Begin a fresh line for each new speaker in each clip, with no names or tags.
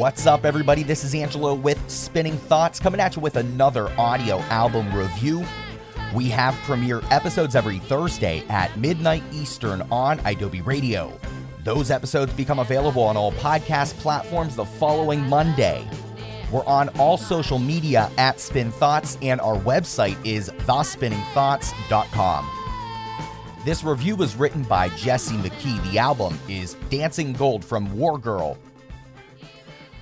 What's up, everybody? This is Angelo with Spinning Thoughts coming at you with another audio album review. We have premiere episodes every Thursday at midnight Eastern on Adobe Radio. Those episodes become available on all podcast platforms the following Monday. We're on all social media at Spin Thoughts, and our website is thespinningthoughts.com. This review was written by Jesse McKee. The album is Dancing Gold from War Girl.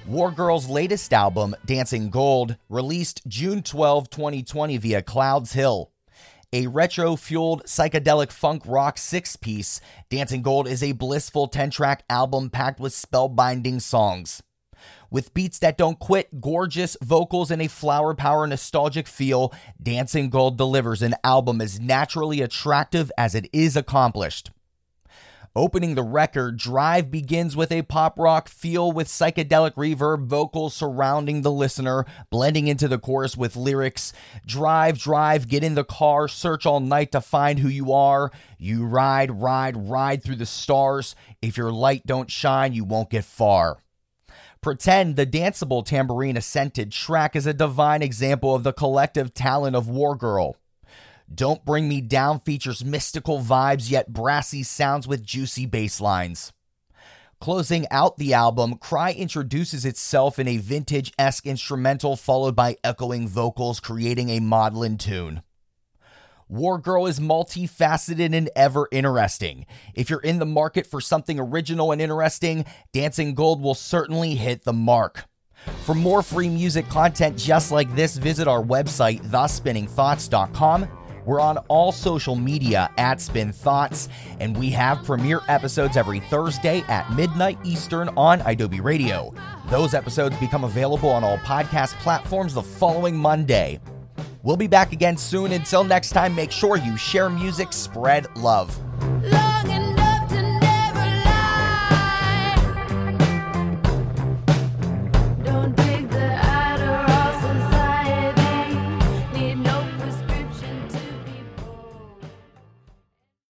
War Girl's latest album, Dancing Gold, released June 12, 2020 via Clouds Hill. A retro fueled psychedelic funk rock six piece, Dancing Gold is a blissful 10 track album packed with spellbinding songs. With beats that don't quit, gorgeous vocals, and a flower power nostalgic feel, Dancing Gold delivers an album as naturally attractive as it is accomplished. Opening the record, Drive begins with a pop rock feel with psychedelic reverb vocals surrounding the listener, blending into the chorus with lyrics Drive, drive, get in the car, search all night to find who you are. You ride, ride, ride through the stars. If your light don't shine, you won't get far. Pretend the danceable tambourine ascended track is a divine example of the collective talent of War Girl. Don't Bring Me Down features mystical vibes yet brassy sounds with juicy bass lines. Closing out the album, Cry introduces itself in a vintage esque instrumental followed by echoing vocals, creating a maudlin tune. War Girl is multifaceted and ever interesting. If you're in the market for something original and interesting, Dancing Gold will certainly hit the mark. For more free music content just like this, visit our website, thespinningthoughts.com. We're on all social media at Spin Thoughts, and we have premiere episodes every Thursday at midnight Eastern on Adobe Radio. Those episodes become available on all podcast platforms the following Monday. We'll be back again soon. Until next time, make sure you share music, spread love.